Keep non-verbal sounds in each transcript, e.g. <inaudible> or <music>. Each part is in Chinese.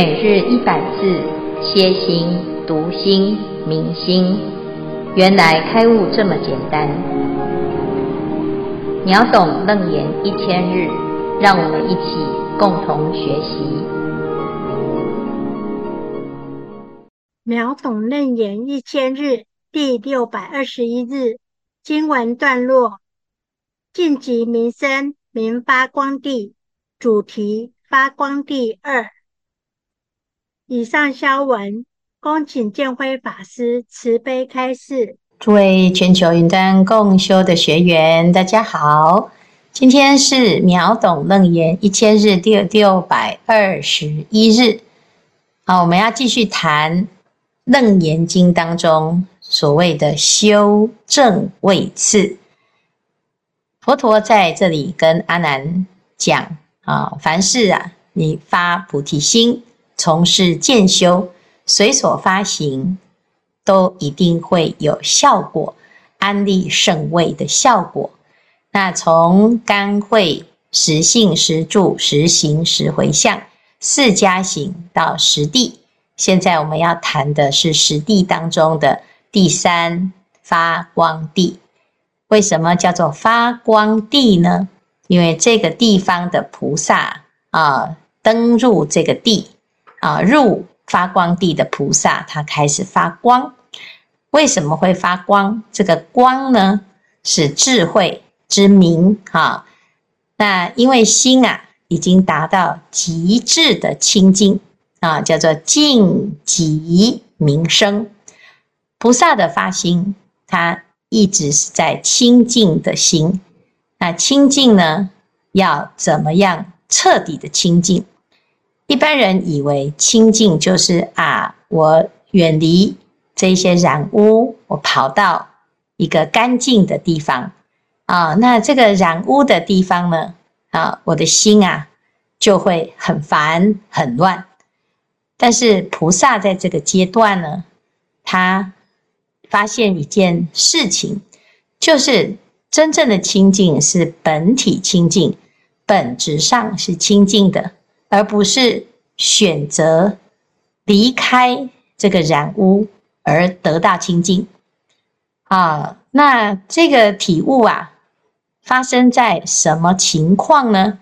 每日一百字，歇心、读心、明心，原来开悟这么简单。秒懂楞严一千日，让我们一起共同学习。秒懂楞严一千日第六百二十一日经文段落：净极名声名发光地，主题发光地二。以上消文，恭请建辉法师慈悲开示。诸位全球云端共修的学员，大家好，今天是秒懂楞严一千日第六百二十一日。好，我们要继续谈楞严经当中所谓的修正位次。佛陀在这里跟阿难讲啊，凡事啊，你发菩提心。从事建修，随所发行，都一定会有效果，安立圣位的效果。那从干慧、实信、实住、实行、实回向四加行到实地，现在我们要谈的是实地当中的第三发光地。为什么叫做发光地呢？因为这个地方的菩萨啊，登入这个地。啊，入发光地的菩萨，他开始发光。为什么会发光？这个光呢，是智慧之明。啊，那因为心啊，已经达到极致的清净啊，叫做净极名声。菩萨的发心，他一直是在清净的心。那清净呢，要怎么样彻底的清净？一般人以为清净就是啊，我远离这些染污，我跑到一个干净的地方啊。那这个染污的地方呢，啊，我的心啊就会很烦很乱。但是菩萨在这个阶段呢，他发现一件事情，就是真正的清净是本体清净，本质上是清净的。而不是选择离开这个染污而得到清净啊。那这个体悟啊，发生在什么情况呢？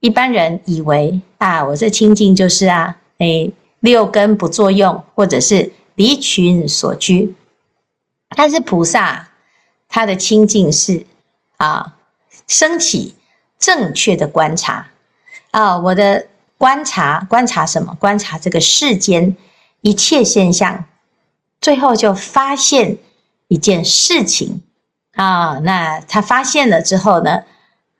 一般人以为啊，我这清净就是啊，哎，六根不作用，或者是离群所居。但是菩萨他的清净是啊，升起正确的观察。啊，我的观察，观察什么？观察这个世间一切现象，最后就发现一件事情啊。那他发现了之后呢，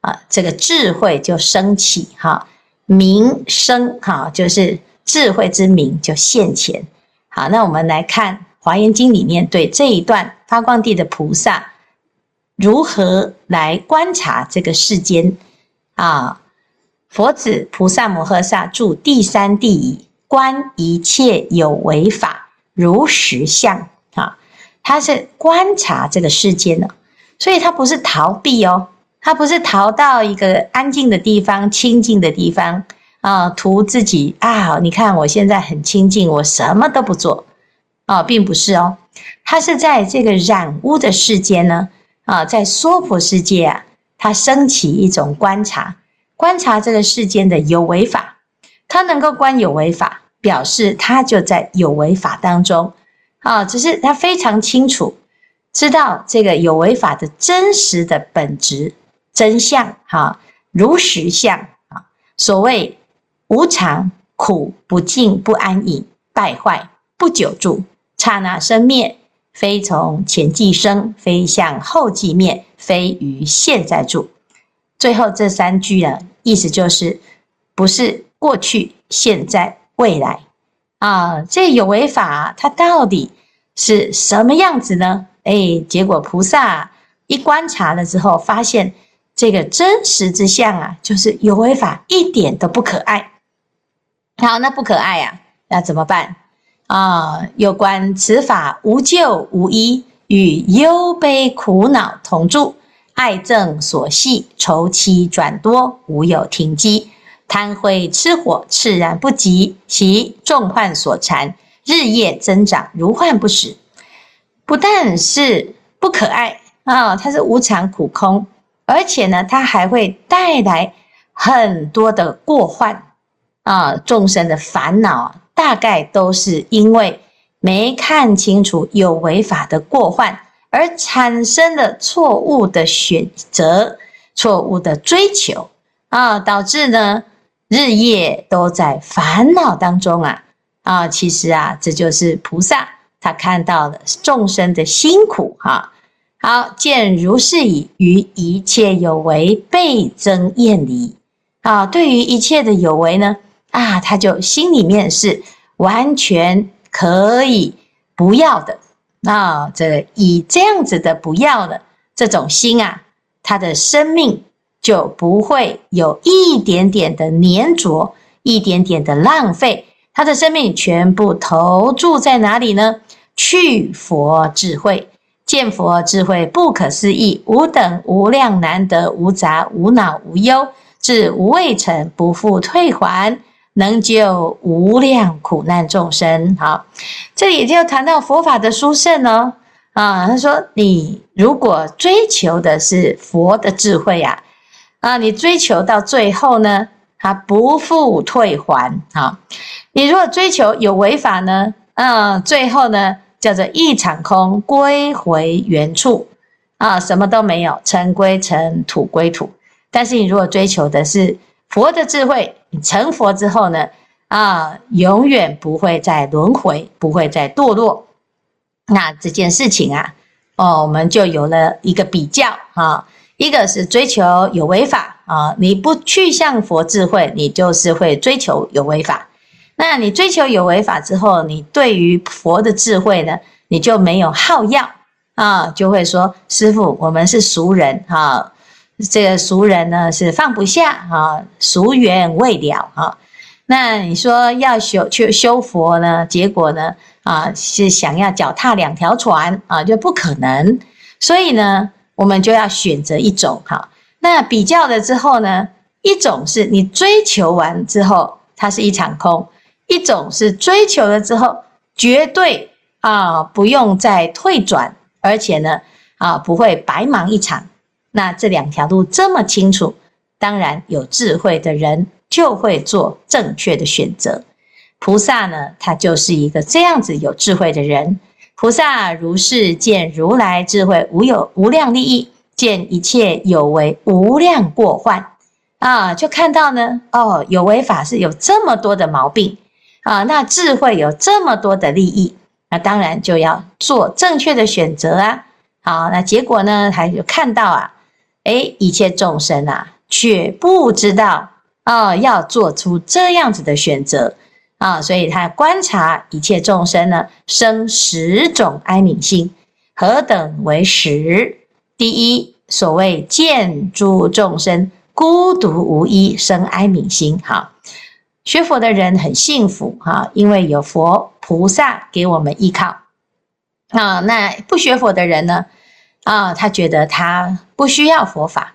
啊，这个智慧就升起，哈，明生，哈，就是智慧之明就现前。好，那我们来看《华严经》里面对这一段发光地的菩萨如何来观察这个世间啊。佛子菩萨摩诃萨住第三地矣，观一切有为法如实相啊，他是观察这个世间呢，所以他不是逃避哦，他不是逃到一个安静的地方、清净的地方啊，图自己啊，你看我现在很清净，我什么都不做啊，并不是哦，他是在这个染污的世间呢啊，在娑婆世界啊，他升起一种观察。观察这个世间的有为法，他能够观有为法，表示他就在有为法当中啊。只是他非常清楚知道这个有为法的真实的本质真相哈，如实相啊。所谓无常、苦、不净、不安隐、败坏、不久住、刹那生灭，非从前际生，非向后际灭，非于现在住。最后这三句呢，意思就是不是过去、现在、未来啊？这有为法它到底是什么样子呢？哎，结果菩萨一观察了之后，发现这个真实之相啊，就是有为法一点都不可爱。好，那不可爱啊，那怎么办啊？有关此法无救无医，与忧悲苦恼同住。爱憎所系，愁凄转多，无有停机。贪灰痴火，炽然不及，其众患所缠，日夜增长，如幻不实。不但是不可爱啊，它是无常苦空，而且呢，它还会带来很多的过患啊，众生的烦恼大概都是因为没看清楚有违法的过患，而产生了错误的选择、错误的追求啊，导致呢日夜都在烦恼当中啊啊！其实啊，这就是菩萨他看到了众生的辛苦哈。好，见如是已，于一切有为倍增厌离啊！对于一切的有为呢啊，他就心里面是完全可以不要的。那，这以这样子的不要的这种心啊，他的生命就不会有一点点的粘着，一点点的浪费。他的生命全部投注在哪里呢？去佛智慧，见佛智慧不可思议，无等无量难得，无杂无恼无忧，至无畏尘，不复退还。能救无量苦难众生。好，这里就谈到佛法的殊胜哦。啊，他说，你如果追求的是佛的智慧呀，啊，你追求到最后呢，它不复退还。啊，你如果追求有为法呢，嗯，最后呢，叫做一场空，归回原处，啊，什么都没有，尘归尘，土归土。但是你如果追求的是佛的智慧，成佛之后呢，啊，永远不会再轮回，不会再堕落。那这件事情啊，哦，我们就有了一个比较啊，一个是追求有为法啊，你不去向佛智慧，你就是会追求有为法。那你追求有为法之后，你对于佛的智慧呢，你就没有好要啊，就会说师父，我们是俗人哈。这个俗人呢是放不下啊，俗缘未了啊。那你说要修去修佛呢？结果呢啊是想要脚踏两条船啊，就不可能。所以呢，我们就要选择一种哈。那比较了之后呢，一种是你追求完之后它是一场空，一种是追求了之后绝对啊不用再退转，而且呢啊不会白忙一场。那这两条路这么清楚，当然有智慧的人就会做正确的选择。菩萨呢，他就是一个这样子有智慧的人。菩萨如是见如来智慧无有无量利益，见一切有为无量过患啊，就看到呢，哦，有为法是有这么多的毛病啊，那智慧有这么多的利益，那当然就要做正确的选择啊。好，那结果呢，还有看到啊。诶，一切众生啊，却不知道啊，要做出这样子的选择啊，所以他观察一切众生呢，生十种哀悯心，何等为十？第一，所谓见诸众生孤独无依，生哀悯心。哈，学佛的人很幸福哈，因为有佛菩萨给我们依靠啊。那不学佛的人呢？啊，他觉得他不需要佛法，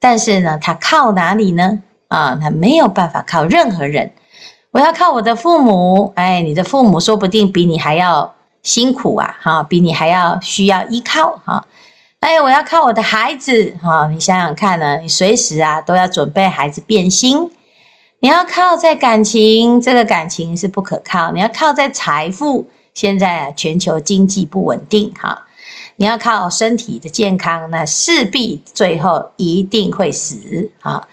但是呢，他靠哪里呢？啊，他没有办法靠任何人。我要靠我的父母，哎，你的父母说不定比你还要辛苦啊，哈，比你还要需要依靠哈。哎，我要靠我的孩子，哈，你想想看呢，你随时啊都要准备孩子变心。你要靠在感情，这个感情是不可靠。你要靠在财富，现在啊全球经济不稳定，哈。你要靠身体的健康，那势必最后一定会死啊！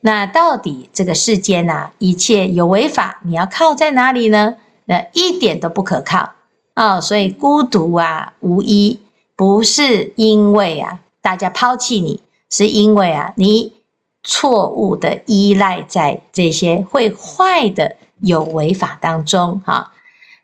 那到底这个世间呐，一切有为法，你要靠在哪里呢？那一点都不可靠啊！所以孤独啊，无依，不是因为啊大家抛弃你，是因为啊你错误的依赖在这些会坏的有为法当中哈。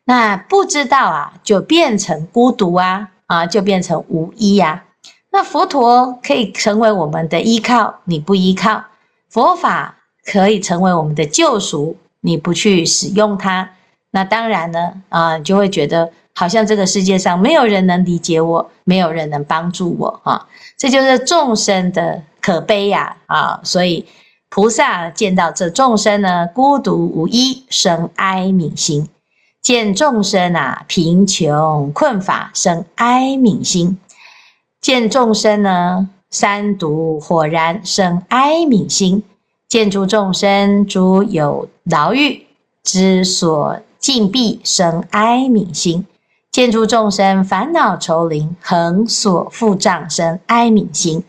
那不知道啊，就变成孤独啊。啊，就变成无依呀。那佛陀可以成为我们的依靠，你不依靠；佛法可以成为我们的救赎，你不去使用它，那当然呢，啊，就会觉得好像这个世界上没有人能理解我，没有人能帮助我啊。这就是众生的可悲呀！啊，所以菩萨见到这众生呢，孤独无依，生哀悯心；见众生啊，贫穷困乏，生哀悯心；见众生呢，三毒火燃，生哀悯心；见诸众生诸有牢狱，之所禁闭，生哀悯心；见诸众生烦恼愁林，横所覆障，生哀悯心。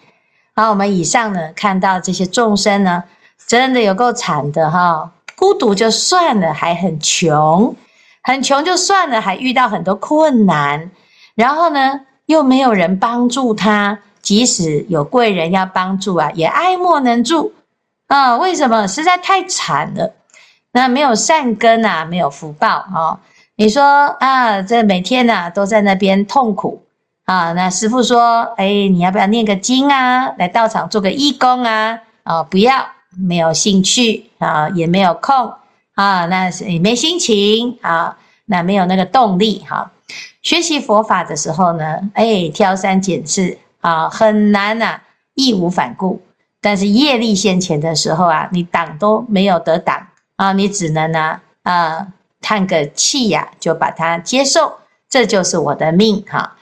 好，我们以上呢，看到这些众生呢，真的有够惨的哈，孤独就算了，还很穷，很穷就算了，还遇到很多困难，然后呢，又没有人帮助他，即使有贵人要帮助啊，也爱莫能助啊。为什么？实在太惨了。那没有善根啊，没有福报啊。你说啊，这每天呢，都在那边痛苦。啊，那师父说，哎，你要不要念个经啊？来道场做个义工啊？啊，不要，没有兴趣啊，也没有空啊，那也没心情啊，那没有那个动力哈、学习佛法的时候呢，哎，挑三拣四啊，很难呐、义无反顾。但是业力现前的时候啊，你挡都没有得挡啊，你只能呢啊，叹个气呀、就把它接受，这就是我的命哈。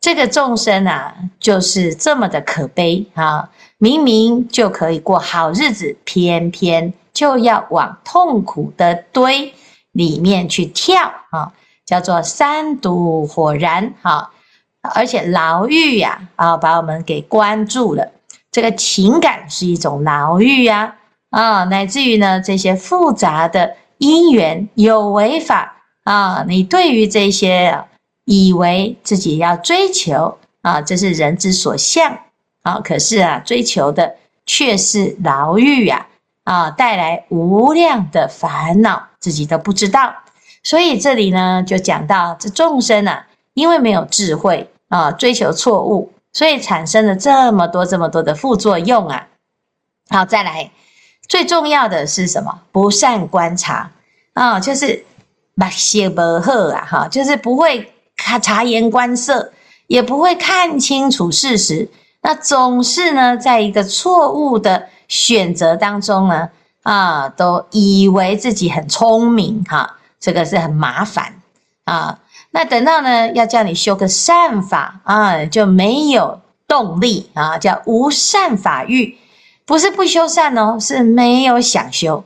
这个众生啊，就是这么的可悲啊！明明就可以过好日子，偏偏就要往痛苦的堆里面去跳啊！叫做三毒火燃啊！而且牢狱呀啊，把我们给关住了。这个情感是一种牢狱呀啊！乃至于呢，这些复杂的因缘有为法啊，你对于这些。以为自己要追求啊，这是人之所向啊，可是啊，追求的却是牢狱呀，啊带来无量的烦恼，自己都不知道。所以这里呢，就讲到这众生啊，因为没有智慧啊，追求错误，所以产生了这么多这么多的副作用啊。好，再来，最重要的是什么？不善观察啊，就是目色不好啊，哈，就是不会。看察言观色，也不会看清楚事实，那总是呢，在一个错误的选择当中呢，啊，都以为自己很聪明哈、啊，这个是很麻烦啊。那等到呢，要叫你修个善法啊，就没有动力啊，叫无善法欲，不是不修善哦，是没有想修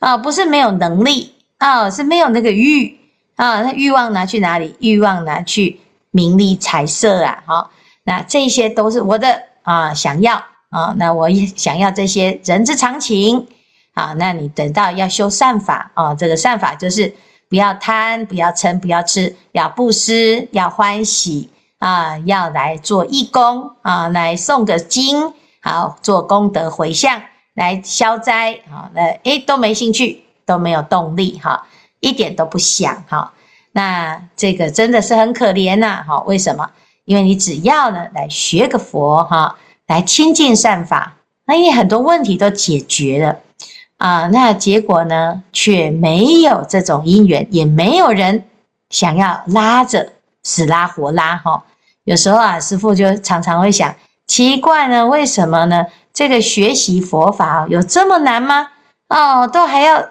啊，不是没有能力啊，是没有那个欲。啊，那欲望拿去哪里？欲望拿去名利财色啊！好，那这些都是我的啊，想要啊，那我也 <laughs> 想要这些人之常情啊。那你等到要修善法啊，这个善法就是不要贪，不要嗔，不要痴，要布施，要欢喜啊，要来做义工啊，来送个经，好做功德回向，来消灾啊。那诶都没兴趣，都没有动力哈。一点都不想哈，那这个真的是很可怜呐哈。为什么？因为你只要呢来学个佛哈，来亲近善法，那你很多问题都解决了啊。那结果呢，却没有这种因缘，也没有人想要拉着死拉活拉哈。有时候啊，师父就常常会想，奇怪呢，为什么呢？这个学习佛法有这么难吗？哦，都还要。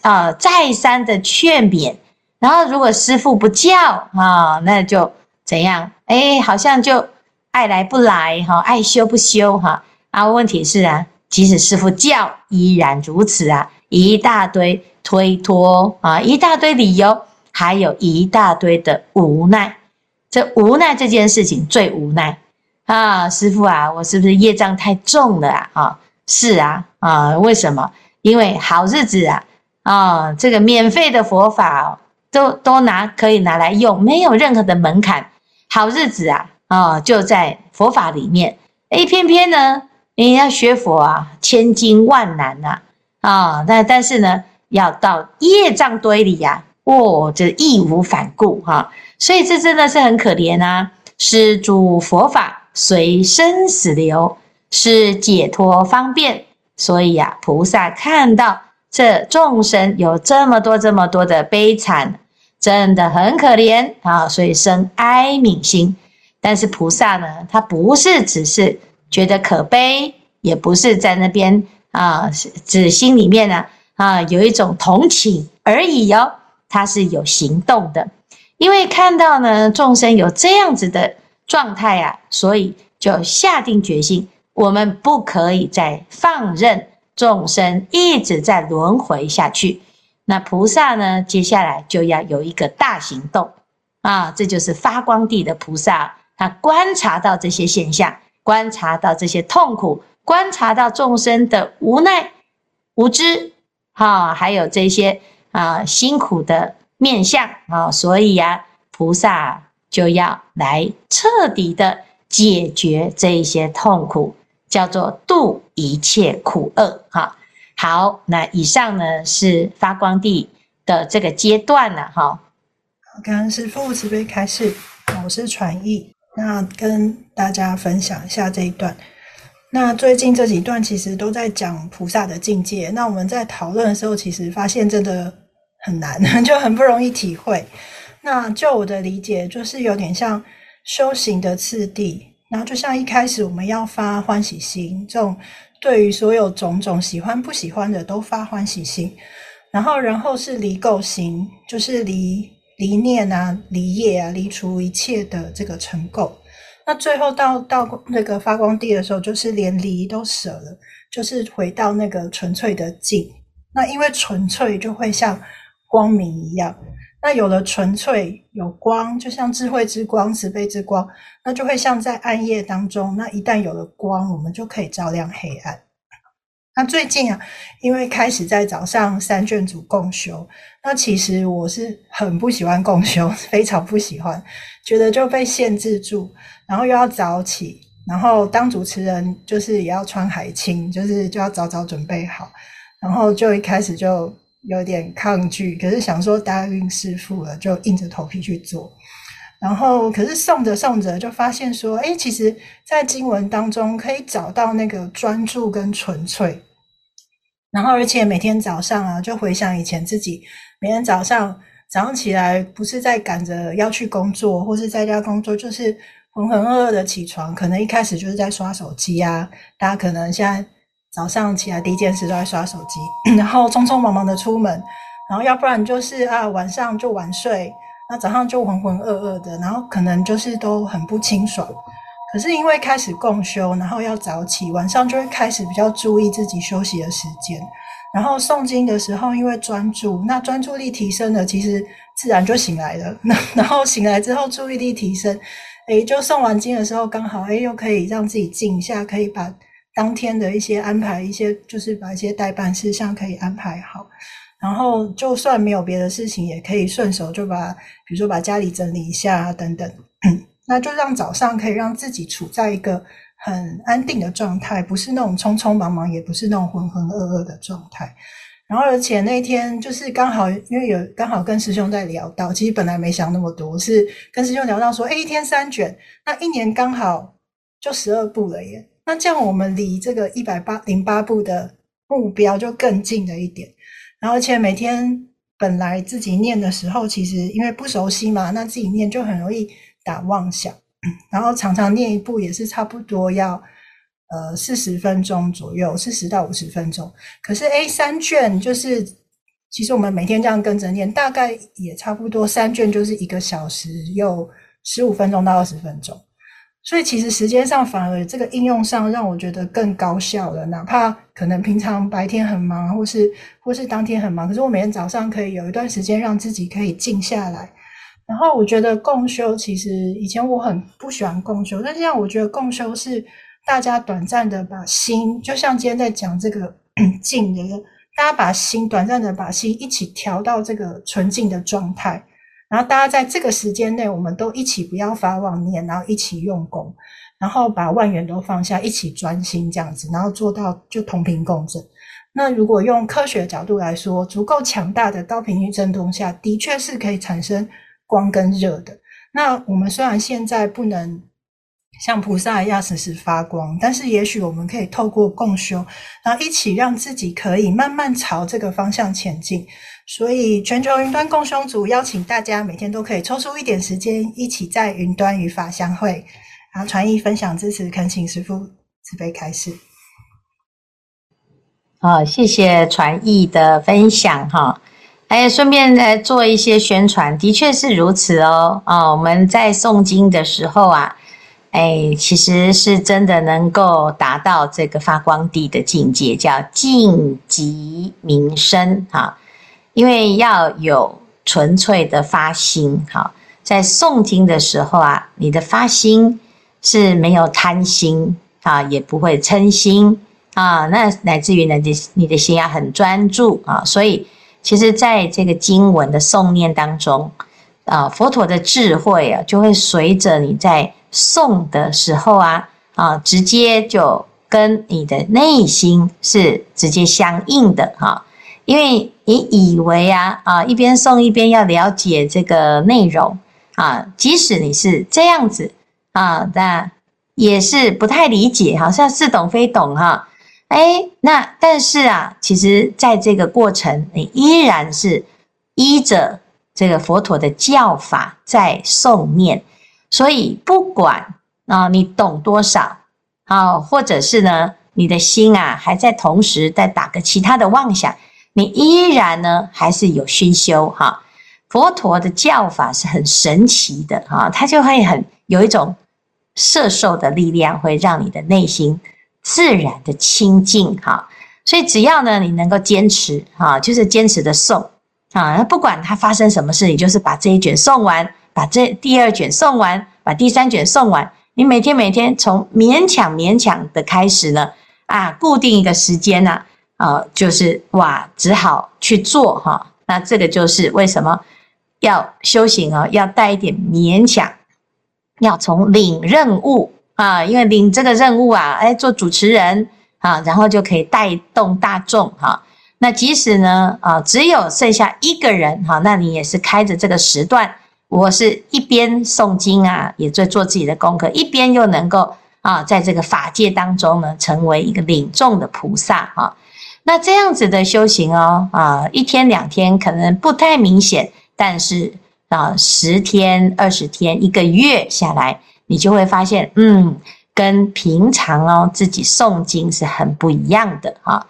啊、再三的劝勉，然后如果师父不叫啊，那就怎样？哎，好像就爱来不来哈，爱修不修哈。啊，问题是啊，即使师父叫，依然如此啊，一大堆推脱啊，一大堆理由，还有一大堆的无奈。这无奈这件事情最无奈啊，师父啊，我是不是业障太重了啊？啊，是啊，啊，为什么？因为好日子啊。啊、这个免费的佛法哦，都都拿可以拿来用，没有任何的门槛，好日子啊，啊、就在佛法里面。诶，偏偏呢，你要学佛啊，千金万难呐，啊，那、但是呢，要到业障堆里呀、啊，哦，这义无反顾哈、所以这真的是很可怜啊。施诸佛法随生死流，是解脱方便，所以呀、啊，菩萨看到。这众生有这么多这么多的悲惨，真的很可怜啊，所以生哀悯心。但是菩萨呢，他不是只是觉得可悲，也不是在那边啊，指心里面呢啊有一种同情而已哦，他是有行动的，因为看到呢众生有这样子的状态啊，所以就下定决心，我们不可以再放任众生一直在轮回下去。那菩萨呢，接下来就要有一个大行动啊，这就是发光地的菩萨，他观察到这些现象，观察到这些痛苦。观察到众生的无奈、无知，哈，还有这些啊辛苦的面相啊，所以呀，菩萨就要来彻底的解决这一些痛苦，叫做度一切苦厄。哈，好，那以上呢是发光地的这个阶段了。哈，感恩师父慈悲开示，我是传译，那跟大家分享一下这一段。那最近这几段其实都在讲菩萨的境界。那我们在讨论的时候，其实发现真的很难，<laughs> 就很不容易体会。那就我的理解，就是有点像修行的次第。然后就像一开始我们要发欢喜心，这种对于所有种种喜欢不喜欢的都发欢喜心。然后，然后是离垢心，就是离离念啊、离业啊、离除一切的这个尘垢。那最后到到那个发光地的时候，就是连离都舍了，就是回到那个纯粹的净。那因为纯粹就会像光明一样，那有了纯粹有光，就像智慧之光、慈悲之光，那就会像在暗夜当中。那一旦有了光，我们就可以照亮黑暗。那最近啊，因为开始在早上三卷组共修，那其实我是很不喜欢共修，<laughs> 非常不喜欢，觉得就被限制住。然后又要早起，然后当主持人就是也要穿海青，就是就要早早准备好，然后就一开始就有点抗拒，可是想说答应师父了，就硬着头皮去做。然后可是诵着诵着就发现说，诶，其实在经文当中可以找到那个专注跟纯粹。然后而且每天早上啊，就回想以前自己每天早上早上起来，不是在赶着要去工作，或是在家工作，就是。浑浑噩噩的起床，可能一开始就是在刷手机啊。大家可能现在早上起来第一件事都在刷手机，<coughs> 然后匆匆忙忙的出门，然后要不然就是啊晚上就晚睡，那早上就浑浑噩噩的，然后可能就是都很不清爽。可是因为开始共修，然后要早起，晚上就会开始比较注意自己休息的时间。然后诵经的时候，因为专注，那专注力提升了，其实自然就醒来了。<laughs> 那然后醒来之后，注意力提升。诶，就诵完经的时候，刚好诶又可以让自己静一下，可以把当天的一些安排，一些就是把一些待办事项可以安排好。然后就算没有别的事情，也可以顺手就把，比如说把家里整理一下等等。<clears throat> 那就让早上可以让自己处在一个很安定的状态，不是那种匆匆忙忙，也不是那种浑浑噩噩的状态。然后，而且那天就是刚好，因为有刚好跟师兄在聊到，其实本来没想那么多，是跟师兄聊到说，诶，一天三卷，那一年刚好就十二部了耶。那这样我们离这个一百八零八部的目标就更近了一点。然后，而且每天本来自己念的时候，其实因为不熟悉嘛，那自己念就很容易打妄想，然后常常念一部也是差不多要。呃，四十分钟左右，四十到五十分钟。可是 A 三卷就是，其实我们每天这样跟着念，大概也差不多三卷就是一个小时又十五分钟到二十分钟。所以其实时间上反而这个应用上让我觉得更高效了。哪怕可能平常白天很忙，或是或是当天很忙，可是我每天早上可以有一段时间让自己可以静下来。然后我觉得共修，其实以前我很不喜欢共修，但现在我觉得共修是。大家短暂的把心，就像今天在讲这个 <coughs> 静的，大家把心短暂的把心一起调到这个纯净的状态，然后大家在这个时间内，我们都一起不要发妄念，然后一起用功，然后把万缘都放下，一起专心这样子，然后做到就同频共振。那如果用科学角度来说，足够强大的高频率振动下，的确是可以产生光跟热的。那我们虽然现在不能。像菩萨一样时时发光，但是也许我们可以透过共修，然后一起让自己可以慢慢朝这个方向前进。所以全球云端共修组邀请大家每天都可以抽出一点时间，一起在云端与法相会，然后传译分享支持，恳请师父慈悲开示。好，谢谢传译的分享哈。哎，顺便来做一些宣传，的确是如此哦。啊，我们在诵经的时候啊，哎，其实是真的能够达到这个发光地的境界，叫净寂冥生哈。因为要有纯粹的发心哈，在诵经的时候啊，你的发心是没有贪心啊，也不会嗔心啊，那乃至于呢，你你的心要很专注啊，所以。其实，在这个经文的诵念当中，啊，佛陀的智慧啊，就会随着你在诵的时候啊，啊，直接就跟你的内心是直接相应的哈。因为你以为啊，啊，一边诵一边要了解这个内容啊，即使你是这样子啊，但也是不太理解，好像似懂非懂哈。哎，那但是啊，其实在这个过程，你依然是依着这个佛陀的教法在诵念，所以不管啊，你懂多少啊，或者是呢，你的心啊还在同时在打个其他的妄想，你依然呢还是有熏修哈。佛陀的教法是很神奇的哈，它就会很有一种摄受的力量，会让你的内心。自然的清净哈，所以只要呢，你能够坚持哈，就是坚持的诵啊，不管它发生什么事，你就是把这一卷送完，把这第二卷送完，把第三卷送完。你每天每天从勉强勉强的开始呢，啊，固定一个时间呢，啊，就是哇，只好去做哈。那这个就是为什么要修行啊，要带一点勉强，要从领任务。啊，因为领这个任务啊，哎，做主持人啊，然后就可以带动大众哈。那即使呢，啊，只有剩下一个人哈，那你也是开着这个时段，我是一边诵经啊，也在做自己的功课，一边又能够啊，在这个法界当中呢，成为一个领众的菩萨啊。那这样子的修行哦，啊，一天两天可能不太明显，但是啊，十天、二十天、一个月下来。你就会发现，嗯，跟平常哦自己诵经是很不一样的哈。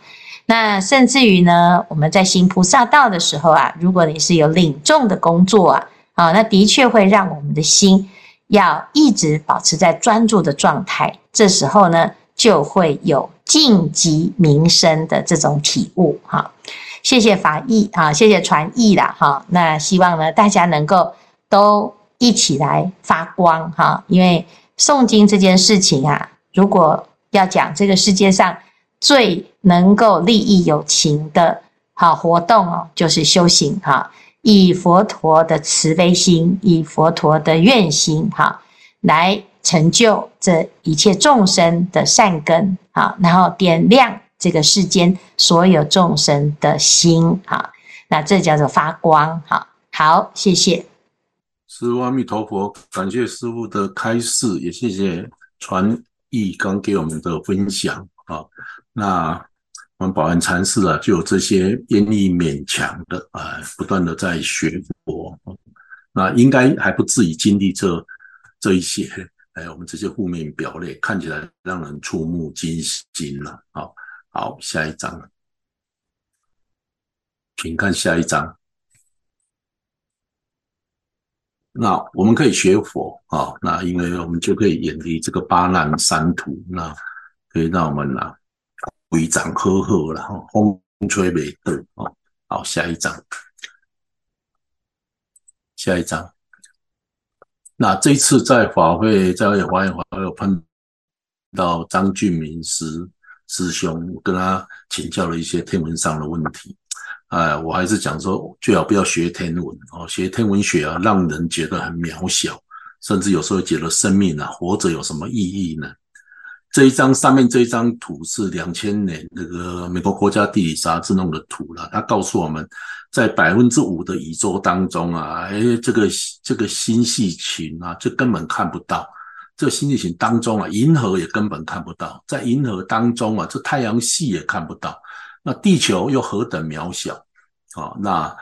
那甚至于呢，我们在行菩萨道的时候啊，如果你是有领众的工作啊，啊，那的确会让我们的心要一直保持在专注的状态。这时候呢，就会有净寂冥生的这种体悟哈。谢谢法义啊，谢谢传译啦哈。那希望呢，大家能够都。一起来发光哈，因为诵经这件事情啊，如果要讲这个世界上最能够利益有情的好活动哦，就是修行哈，以佛陀的慈悲心，以佛陀的愿心哈，来成就这一切众生的善根啊，然后点亮这个世间所有众生的心哈，那这叫做发光哈。好，谢谢。师父阿弥陀佛，感谢师父的开示，也谢谢传译刚给我们的分享啊。那我们保安禅师啊，就有这些愿意勉强的啊，不断的在学佛，那应该还不至于经历这这一些，哎，我们这些负面表列看起来让人触目惊心了。好，好，下一章，请看下一章。那我们可以学佛啊，那因为我们就可以远离这个八难三途，那可以让我们啊，规章呵呵然后风吹袂倒啊。好，下一章，下一章。那这次在法会，在华严法会碰到张俊明师师兄，跟他请教了一些天文上的问题。哎，我还是讲说，最好不要学天文哦，学天文学啊，让人觉得很渺小，甚至有时候觉得生命啊，活着有什么意义呢？这一张上面这一张图是两千年那个美国国家地理杂志弄的图了，它告诉我们在百分之五的宇宙当中啊，哎，这个这个星系群啊，这根本看不到。这个星系群当中啊，银河也根本看不到，在银河当中啊，这太阳系也看不到。那地球又何等渺小啊！那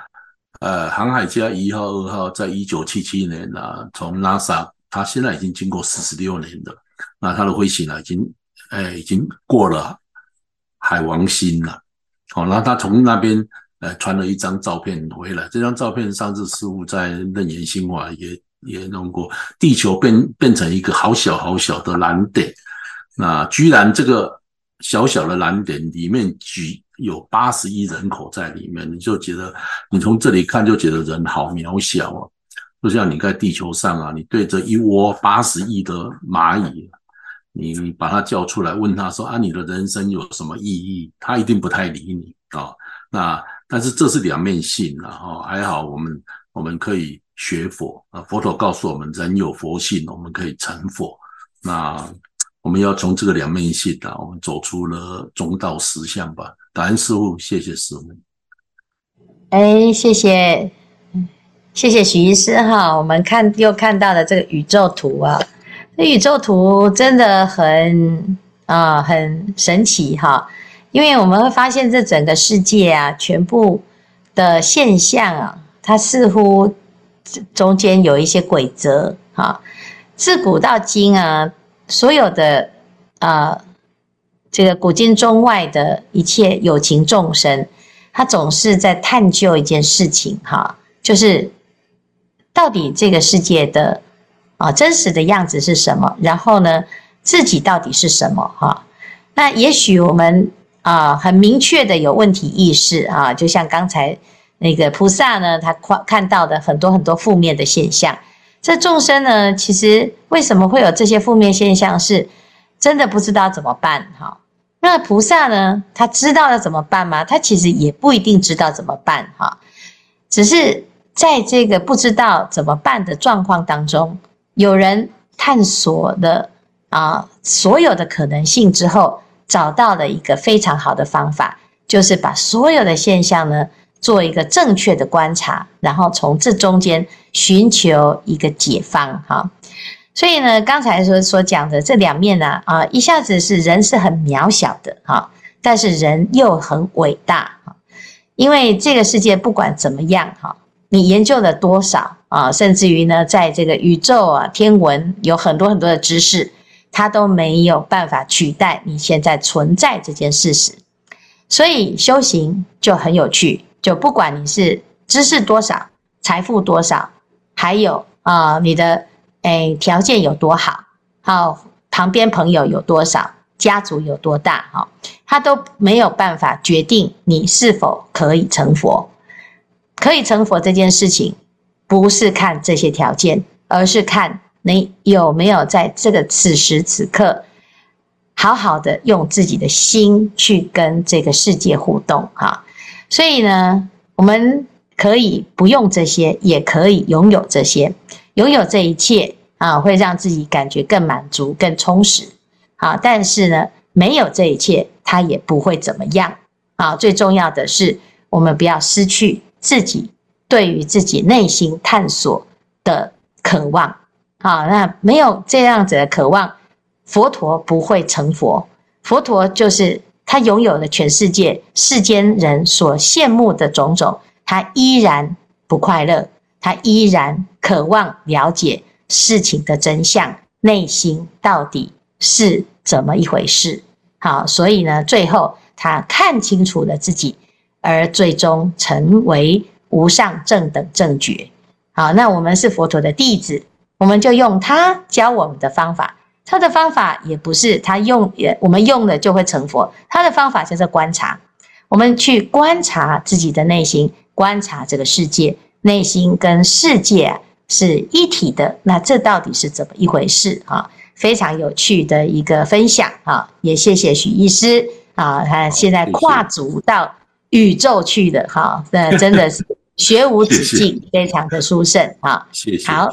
呃，航海家一号、二号在一九七七年、啊，从 NASA，它现在已经经过四十六年了，那它的飞行呢，已经哎，已经过了海王星了。好，然后他从那边呃传了一张照片回来，这张照片上次师父在《楞严心法》也也弄过，地球变变成一个好小好小的蓝点，那居然这个小小的蓝点里面举有八十亿人口在里面，你就觉得你从这里看就觉得人好渺小啊，就像你在地球上啊，你对着一窝八十亿的蚂蚁。你把他叫出来，问他说啊，你的人生有什么意义？他一定不太理你啊、那但是这是两面性啊。哈，还好我们我们可以学佛啊。佛陀告诉我们，人有佛性，我们可以成佛。那我们要从这个两面性啊，我们走出了中道实相吧。感恩师傅，谢谢师傅。哎，谢谢，谢谢许医师哈。我们看又看到了这个宇宙图啊。这宇宙图真的很啊、很神奇哈！因为我们会发现，这整个世界啊，全部的现象啊，它似乎中间有一些规则哈。自古到今啊，所有的啊、这个古今中外的一切有情众生，他总是在探究一件事情哈，就是到底这个世界的。啊，真实的样子是什么？然后呢，自己到底是什么？哈，那也许我们啊，很明确的有问题意识啊，就像刚才那个菩萨呢，他看看到的很多很多负面的现象。这众生呢，其实为什么会有这些负面现象？是真的不知道怎么办？哈，那菩萨呢，他知道了怎么办吗？他其实也不一定知道怎么办。哈，只是在这个不知道怎么办的状况当中。有人探索了啊，所有的可能性之后，找到了一个非常好的方法，就是把所有的现象呢做一个正确的观察，然后从这中间寻求一个解方哈。所以呢，刚才所所讲的这两面呢啊，一下子是人是很渺小的哈，但是人又很伟大哈，因为这个世界不管怎么样哈。你研究了多少啊？甚至于呢，在这个宇宙啊、天文有很多很多的知识，它都没有办法取代你现在存在这件事实。所以修行就很有趣，就不管你是知识多少、财富多少，还有啊你的诶条件有多好，好旁边朋友有多少，家族有多大，哈，它都没有办法决定你是否可以成佛。可以成佛这件事情，不是看这些条件，而是看你有没有在这个此时此刻，好好的用自己的心去跟这个世界互动哈。所以呢，我们可以不用这些，也可以拥有这些，拥有这一切啊，会让自己感觉更满足、更充实。好，但是呢，没有这一切，它也不会怎么样。啊，最重要的是，我们不要失去。自己对于自己内心探索的渴望，好，那没有这样子的渴望，佛陀不会成佛。佛陀就是他拥有了全世界世间人所羡慕的种种，他依然不快乐，他依然渴望了解事情的真相，内心到底是怎么一回事。好，所以呢，最后他看清楚了自己。而最终成为无上正等正觉。好，那我们是佛陀的弟子，我们就用他教我们的方法。他的方法也不是他用，也我们用了就会成佛。他的方法就是观察，我们去观察自己的内心，观察这个世界，内心跟世界啊是一体的。那这到底是怎么一回事啊？非常有趣的一个分享啊！也谢谢许医师啊，他现在跨足到。宇宙去的哈，那真的是学无止境，非常的殊胜哈。谢谢。好，